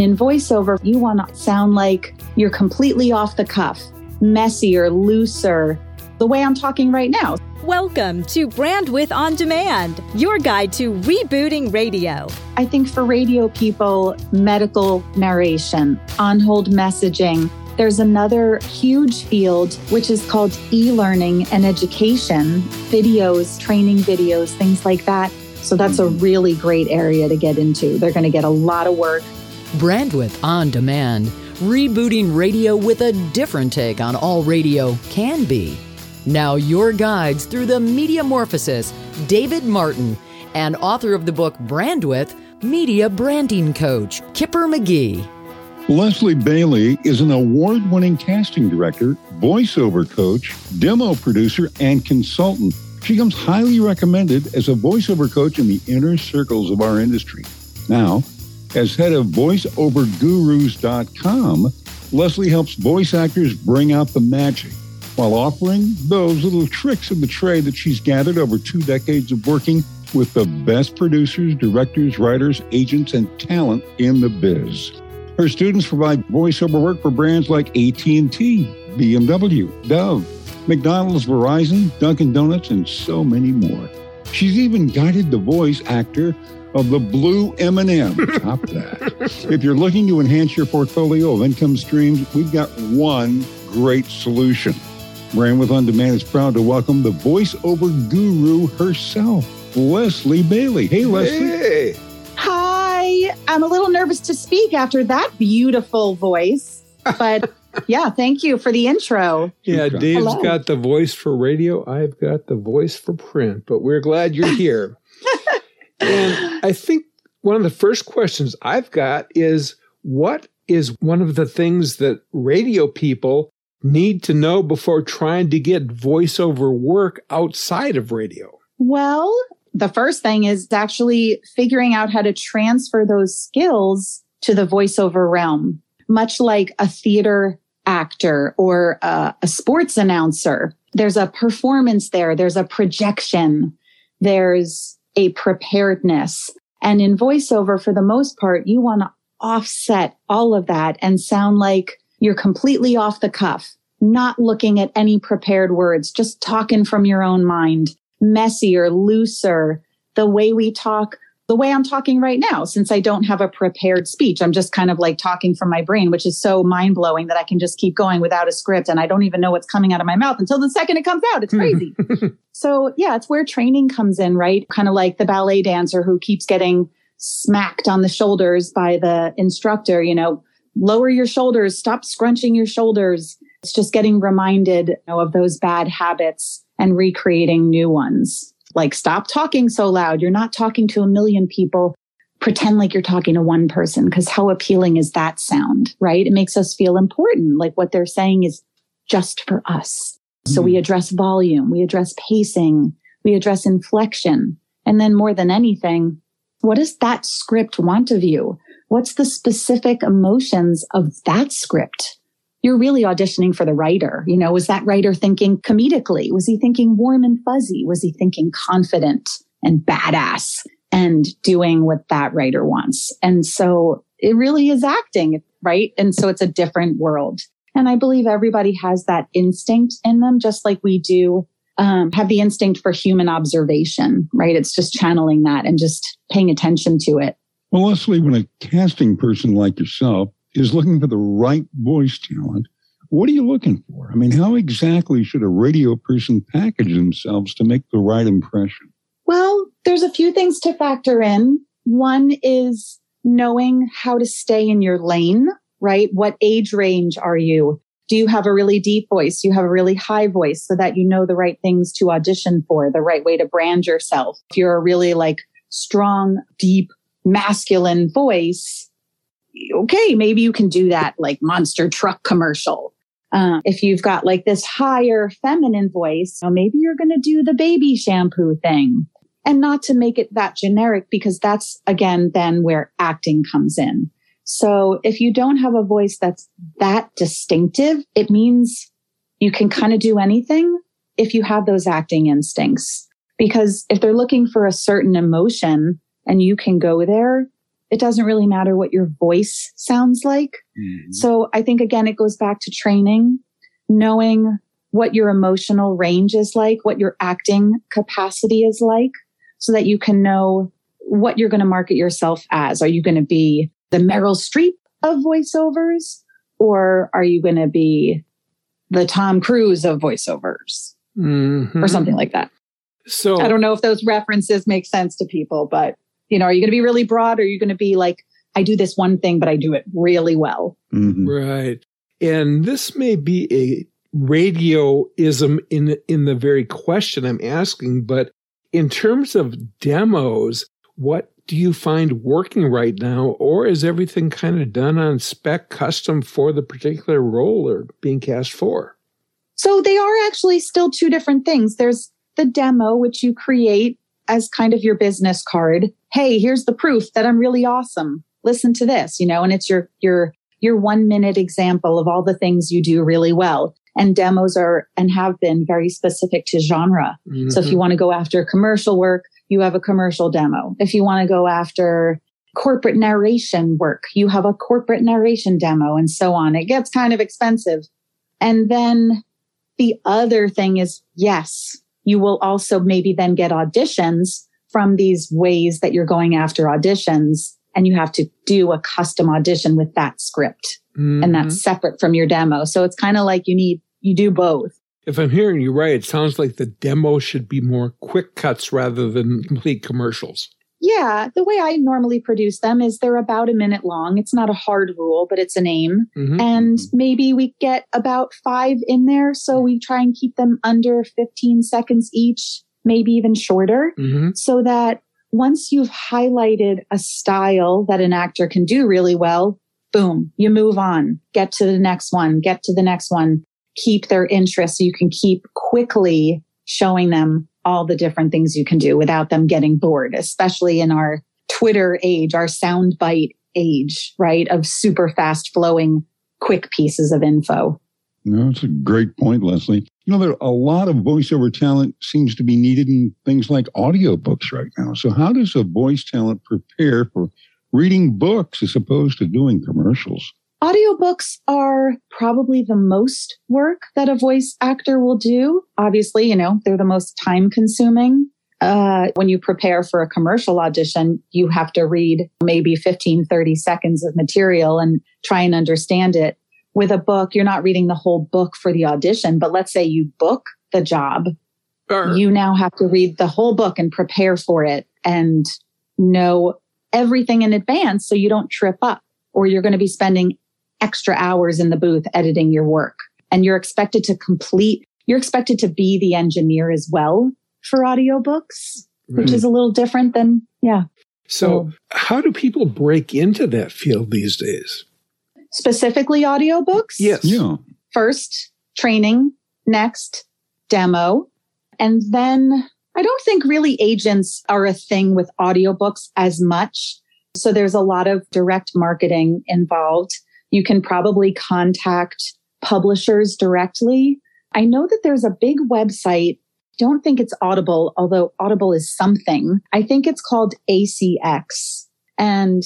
In voiceover, you want to sound like you're completely off the cuff, messier, looser, the way I'm talking right now. Welcome to Brandwidth On Demand, your guide to rebooting radio. I think for radio people, medical narration, on hold messaging, there's another huge field which is called e learning and education, videos, training videos, things like that. So that's a mm-hmm. really great area to get into. They're going to get a lot of work. Brandwidth On Demand, rebooting radio with a different take on all radio can be. Now, your guides through the Mediamorphosis, David Martin, and author of the book Brandwidth, media branding coach, Kipper McGee. Leslie Bailey is an award winning casting director, voiceover coach, demo producer, and consultant. She comes highly recommended as a voiceover coach in the inner circles of our industry. Now, as head of voiceovergurus.com, Leslie helps voice actors bring out the magic while offering those little tricks of the trade that she's gathered over two decades of working with the best producers, directors, writers, agents, and talent in the biz. Her students provide voiceover work for brands like AT&T, BMW, Dove, McDonald's, Verizon, Dunkin' Donuts, and so many more. She's even guided the voice actor of the blue M&M. Top that. if you're looking to enhance your portfolio of income streams, we've got one great solution. Brandwidth On Demand is proud to welcome the voiceover guru herself, Leslie Bailey. Hey, Leslie. Hey. Hi. I'm a little nervous to speak after that beautiful voice, but yeah, thank you for the intro. Yeah, Okay. Dave's Hello. got the voice for radio. I've got the voice for print, but we're glad you're here. And I think one of the first questions I've got is what is one of the things that radio people need to know before trying to get voiceover work outside of radio? Well, the first thing is actually figuring out how to transfer those skills to the voiceover realm, much like a theater actor or a, a sports announcer. There's a performance there, there's a projection, there's a preparedness. And in voiceover, for the most part, you want to offset all of that and sound like you're completely off the cuff, not looking at any prepared words, just talking from your own mind messier, looser, the way we talk, the way I'm talking right now, since I don't have a prepared speech. I'm just kind of like talking from my brain, which is so mind blowing that I can just keep going without a script and I don't even know what's coming out of my mouth until the second it comes out. It's hmm. crazy. so yeah, it's where training comes in, right? Kind of like the ballet dancer who keeps getting smacked on the shoulders by the instructor, you know, lower your shoulders, stop scrunching your shoulders. It's just getting reminded you know, of those bad habits and recreating new ones. Like stop talking so loud. You're not talking to a million people. Pretend like you're talking to one person because how appealing is that sound, right? It makes us feel important. Like what they're saying is just for us. So we mm. address volume, we address pacing, we address inflection. And then more than anything, what does that script want of you? What's the specific emotions of that script? You're really auditioning for the writer. You know, was that writer thinking comedically? Was he thinking warm and fuzzy? Was he thinking confident and badass and doing what that writer wants? And so it really is acting, right? And so it's a different world. And I believe everybody has that instinct in them, just like we do um, have the instinct for human observation, right? It's just channeling that and just paying attention to it. Well, Leslie, when a casting person like yourself is looking for the right voice talent, what are you looking for? I mean, how exactly should a radio person package themselves to make the right impression? Well, there's a few things to factor in. One is knowing how to stay in your lane, right? What age range are you? Do you have a really deep voice? Do you have a really high voice so that you know the right things to audition for, the right way to brand yourself? If you're a really like strong, deep, masculine voice, okay, maybe you can do that like monster truck commercial. Uh, if you've got like this higher feminine voice, you know, maybe you're going to do the baby shampoo thing and not to make it that generic because that's again then where acting comes in. So if you don't have a voice that's that distinctive, it means you can kind of do anything if you have those acting instincts. Because if they're looking for a certain emotion and you can go there, it doesn't really matter what your voice sounds like. Mm-hmm. So I think again, it goes back to training, knowing what your emotional range is like, what your acting capacity is like, so that you can know what you're going to market yourself as. Are you going to be the Meryl Streep of voiceovers or are you going to be the Tom Cruise of voiceovers mm-hmm. or something like that? So I don't know if those references make sense to people, but you know, are you going to be really broad or are you going to be like, I do this one thing, but I do it really well? Mm-hmm. Right. And this may be a radioism in in the very question I'm asking, but in terms of demos, what do you find working right now, or is everything kind of done on spec, custom for the particular role or being cast for? So they are actually still two different things. There's the demo, which you create as kind of your business card. Hey, here's the proof that I'm really awesome. Listen to this, you know, and it's your your your one minute example of all the things you do really well. And demos are and have been very specific to genre. Mm-hmm. So if you mm-hmm. want to go after commercial work, you have a commercial demo. If you want to go after corporate narration work, you have a corporate narration demo and so on. It gets kind of expensive. And then the other thing is, yes, you will also maybe then get auditions from these ways that you're going after auditions and you have to do a custom audition with that script mm-hmm. and that's mm-hmm. separate from your demo. So it's kind of like you need, you do both. If I'm hearing you right, it sounds like the demo should be more quick cuts rather than complete commercials. Yeah, the way I normally produce them is they're about a minute long. It's not a hard rule, but it's a name. Mm-hmm. And mm-hmm. maybe we get about five in there. So we try and keep them under 15 seconds each, maybe even shorter, mm-hmm. so that once you've highlighted a style that an actor can do really well, boom, you move on, get to the next one, get to the next one, keep their interest so you can keep quickly showing them all the different things you can do without them getting bored, especially in our Twitter age, our soundbite age, right? Of super fast flowing, quick pieces of info. No, that's a great point, Leslie. You know, there a lot of voiceover talent seems to be needed in things like audiobooks right now. So how does a voice talent prepare for reading books as opposed to doing commercials? Audiobooks are probably the most work that a voice actor will do. Obviously, you know, they're the most time consuming. Uh, when you prepare for a commercial audition, you have to read maybe 15, 30 seconds of material and try and understand it. With a book, you're not reading the whole book for the audition, but let's say you book the job. Sure. You now have to read the whole book and prepare for it and know everything in advance so you don't trip up or you're going to be spending extra hours in the booth editing your work. And you're expected to complete, you're expected to be the engineer as well for audiobooks, right. which hmm. is a little different than, yeah. So, how do people break into that field these days? Specifically, audiobooks? Yes. Yeah. First, training. Next, demo. And then I don't think really agents are a thing with audiobooks as much. So there's a lot of direct marketing involved. You can probably contact publishers directly. I know that there's a big website. Don't think it's Audible, although Audible is something. I think it's called ACX. And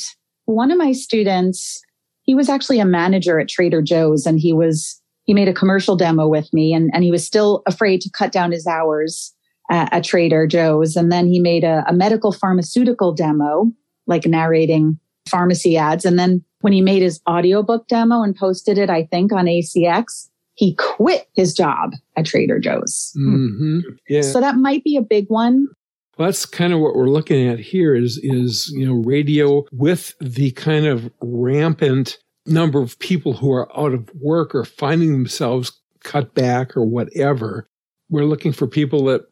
one of my students, he was actually a manager at Trader Joe's and he was, he made a commercial demo with me and, and he was still afraid to cut down his hours at, at Trader Joe's. And then he made a, a medical pharmaceutical demo, like narrating pharmacy ads. And then when he made his audiobook demo and posted it, I think on ACX, he quit his job at Trader Joe's. Mm-hmm. Yeah. So that might be a big one. Well, that's kind of what we're looking at here is, is, you know, radio with the kind of rampant number of people who are out of work or finding themselves cut back or whatever. We're looking for people that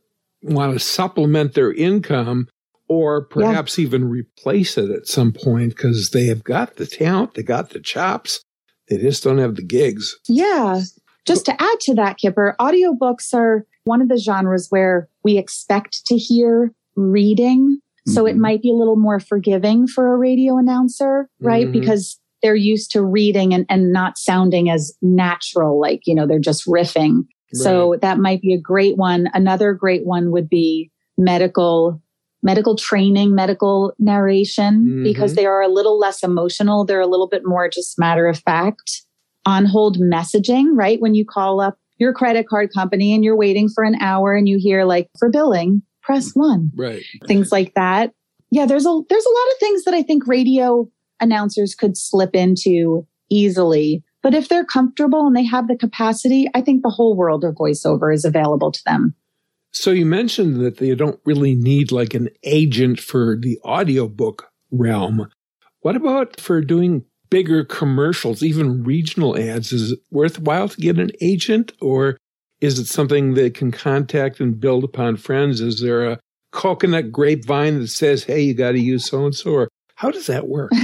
want to supplement their income or perhaps yeah. even replace it at some point because they have got the talent, they got the chops, they just don't have the gigs. Yeah. Just to add to that, Kipper, audiobooks are one of the genres where we expect to hear reading. Mm-hmm. So it mm-hmm. might be a little more forgiving for a radio announcer, right? Mm-hmm. Because they're used to reading and, and not sounding as natural, like, you know, they're just riffing. Right. So that might be a great one. Another great one would be medical medical training, medical narration, Mhm. because they are a little less emotional. They're a little bit more just matter of fact. On hold messaging, right? When you call up your credit card company and you're waiting for an hour and you hear like for billing, press one, Right. things like that. Yeah, there's a there's a lot of things that I think radio announcers could slip into easily. But if they're comfortable and they have the capacity, I think the whole world of voiceover is available to them. So you mentioned that they don't really need like an agent for the audiobook realm. What about for doing bigger commercials, even regional ads? Is it worthwhile to get an agent or is it something they can contact and build upon friends? Is there a coconut grapevine that says, hey, you got to use so and so? Or how does that work?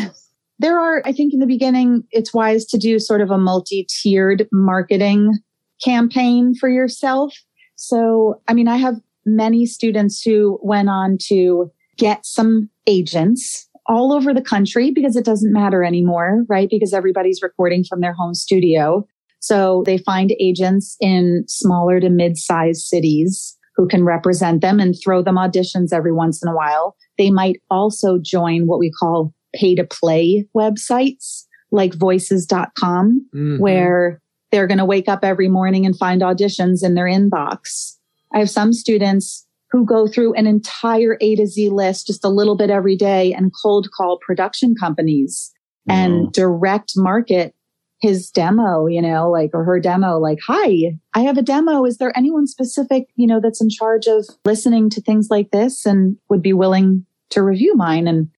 There are, I think in the beginning, it's wise to do sort of a multi tiered marketing campaign for yourself. So, I mean, I have many students who went on to get some agents all over the country because it doesn't matter anymore, right? Because everybody's recording from their home studio. So they find agents in smaller to mid sized cities who can represent them and throw them auditions every once in a while. They might also join what we call pay to play websites like voices.com Mhm. where they're going to wake up every morning and find auditions in their inbox. I have some students who go through an entire A to Z list, just a little bit every day and cold call production companies and mm. direct market his demo, you know, like, or her demo, like, hi, I have a demo. Is there anyone specific, you know, that's in charge of listening to things like this and would be willing to review mine? And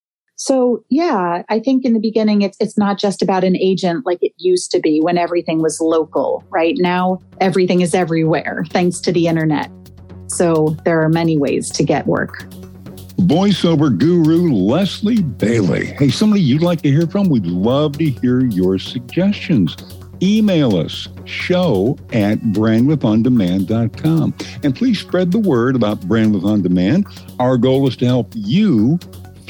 so, yeah, I think in the beginning, it's, it's not just about an agent like it used to be when everything was local, right? Now everything is everywhere thanks to the internet. So there are many ways to get work. voiceover guru Leslie Bailey. Hey, somebody you'd like to hear from? We'd love to hear your suggestions. Email us show at brandwidthondemand.com. And please spread the word about Brandwidth On Demand. Our goal is to help you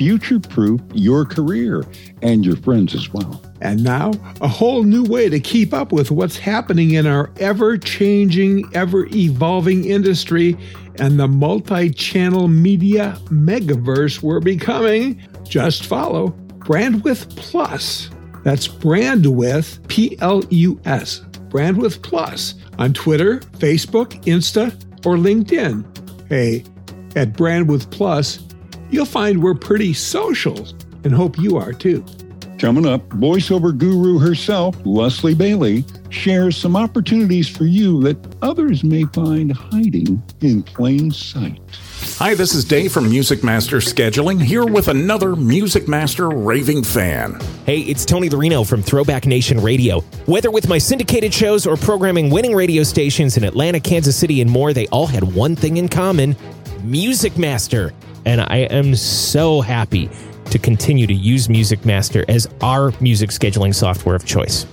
future proof your career and your friends as well. And now, a whole new way to keep up with what's happening in our ever changing, ever evolving industry and the multi channel media megaverse we're becoming. Just follow Brandwidth Plus. That's Brandwidth, P L U S, Brandwidth Plus on Twitter, Facebook, Insta, or LinkedIn. Hey, at Brandwidth Plus, you'll find we're pretty social and hope you are too. Coming up, voiceover guru herself, Leslie Bailey, shares some opportunities for you that others may find hiding in plain sight. Hi, this is Dave from Music Master Scheduling, here with another Music Master raving fan. Hey, it's Tony Larino from Throwback Nation Radio. Whether with my syndicated shows or programming winning radio stations in Atlanta, Kansas City, and more, they all had one thing in common Music Master. And I am so happy to continue to use Music Master as our music scheduling software of choice.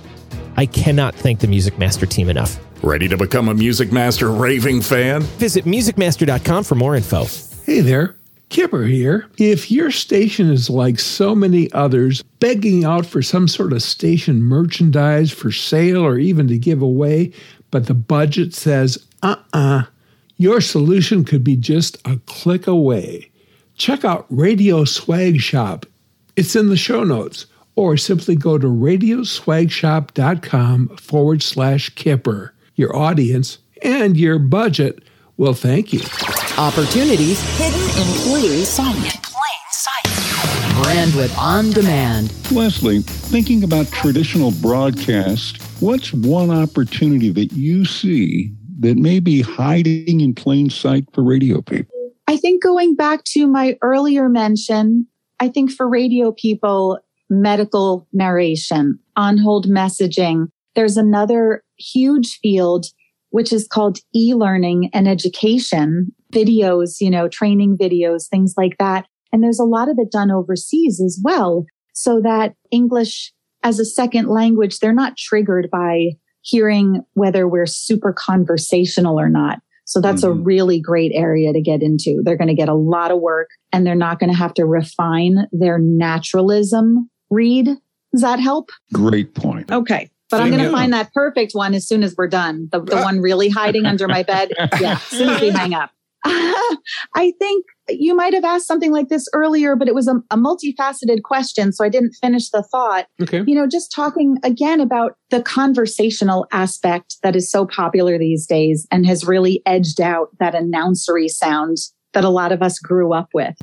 I cannot thank the Music Master team enough. Ready to become a Music Master raving fan? Visit musicmaster.com for more info. Hey there, Kipper here. If your station is like so many others, begging out for some sort of station merchandise for sale or even to give away, but the budget says, uh uh your solution could be just a click away. Check out Radio Swag Shop. It's in the show notes. Or simply go to radioswagshop.com forward slash Kipper. Your audience and your budget will thank you. Opportunities Hidden in plain sight. Brandwidth on demand. Leslie, thinking about traditional broadcast, what's one opportunity that you see that may be hiding in plain sight for radio people? I think going back to my earlier mention, I think for radio people, medical narration, on hold messaging, there's another huge field, which is called e-learning and education, videos, you know, training videos, things like that. And there's a lot of it done overseas as well. So that English as a second language, they're not triggered by hearing whether we're super conversational or not. So that's a Mhm. really great area to get into. They're going to get a lot of work and they're not going to have to refine their naturalism read. Does that help? Great point. Okay. But I'm going to find that perfect one as soon as we're done. The, the one really hiding under my bed. Yeah. As soon as we hang up. I think you might have asked something like this earlier, but it was a, a, multifaceted question. So I didn't finish the thought. Okay. You know, just talking again about the conversational aspect that is so popular these days and has really edged out that announcery sound that a lot of us grew up with.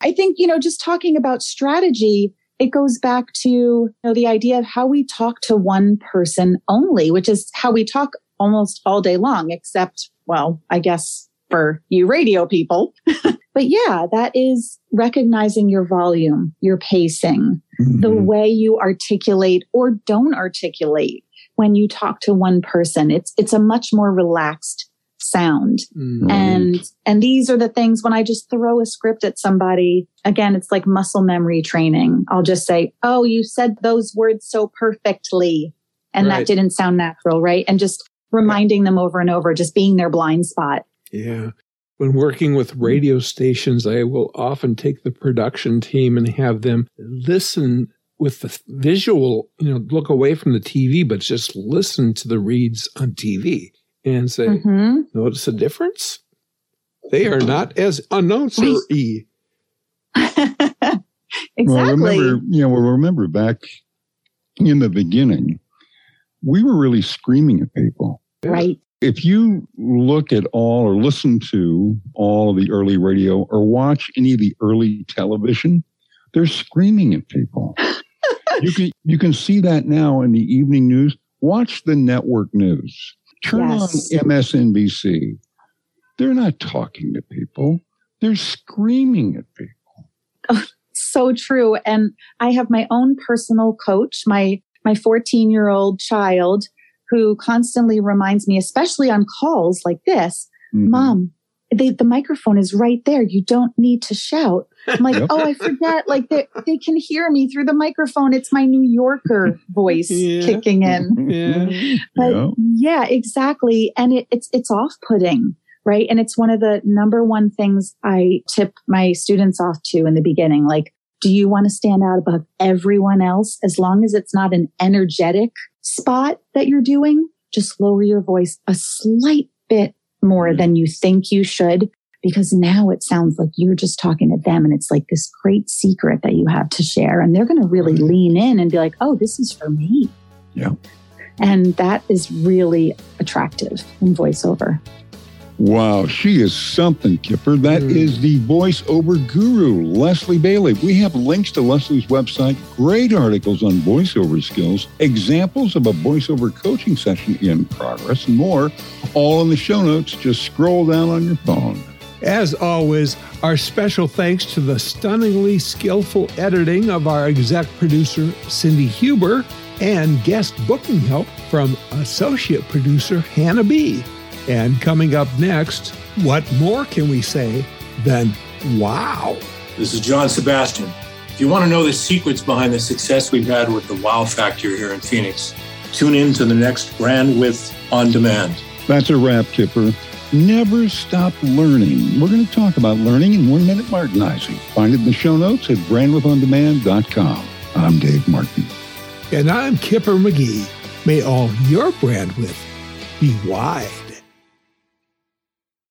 I think, you know, just talking about strategy, it goes back to you know, the idea of how we talk to one person only, which is how we talk almost all day long, except, well, I guess for you radio people. but yeah, that is recognizing your volume, your pacing, mm-hmm. the way you articulate or don't articulate when you talk to one person. It's, it's a much more relaxed sound. Mm-hmm. And, and these are the things when I just throw a script at somebody, again, it's like muscle memory training. I'll just say, Oh, you said those words so perfectly. And right. that didn't sound natural, right? And just reminding them over and over, just being their blind spot. Yeah. When working with radio stations, I will often take the production team and have them listen with the visual, you know, look away from the TV, but just listen to the reads on TV and say, mm-hmm. notice a difference? They are not as announcer y. exactly. Well, remember, you know, remember back in the beginning, we were really screaming at people. Right. If you look at all or listen to all of the early radio or watch any of the early television, they're screaming at people. you can you can see that now in the evening news. Watch the network news. Turn yes. on MSNBC. They're not talking to people. They're screaming at people. Oh, so true. And I have my own personal coach, my my 14 year old child who constantly reminds me, especially on calls like this, mm-hmm. mom, they, the microphone is right there. You don't need to shout. I'm like, oh, I forget. Like they, they can hear me through the microphone. It's my New Yorker voice yeah. kicking in. Yeah. But yeah. yeah, exactly. And it, it's, it's off putting, right? And it's one of the number one things I tip my students off to in the beginning. Like, do you want to stand out above everyone else as long as it's not an energetic spot that you're doing? Just lower your voice a slight bit more than you think you should because now it sounds like you're just talking to them and it's like this great secret that you have to share and they're going to really lean in and be like, "Oh, this is for me." Yeah. And that is really attractive in voiceover. Wow, she is something, Kipper. That mm. is the voiceover guru, Leslie Bailey. We have links to Leslie's website, great articles on voiceover skills, examples of a voiceover coaching session in progress, and more, all in the show notes. Just scroll down on your phone. As always, our special thanks to the stunningly skillful editing of our exec producer, Cindy Huber, and guest booking help from associate producer, Hannah B. And coming up next, what more can we say than wow? This is John Sebastian. If you want to know the secrets behind the success we've had with the Wow Factor here in Phoenix, tune in to the next Brandwidth On Demand. That's a wrap, Kipper. Never stop learning. We're going to talk about learning in one minute Martinizing. Find it in the show notes at brandwidthondemand.com. I'm Dave Martin. And I'm Kipper McGee. May all your brandwidth be why.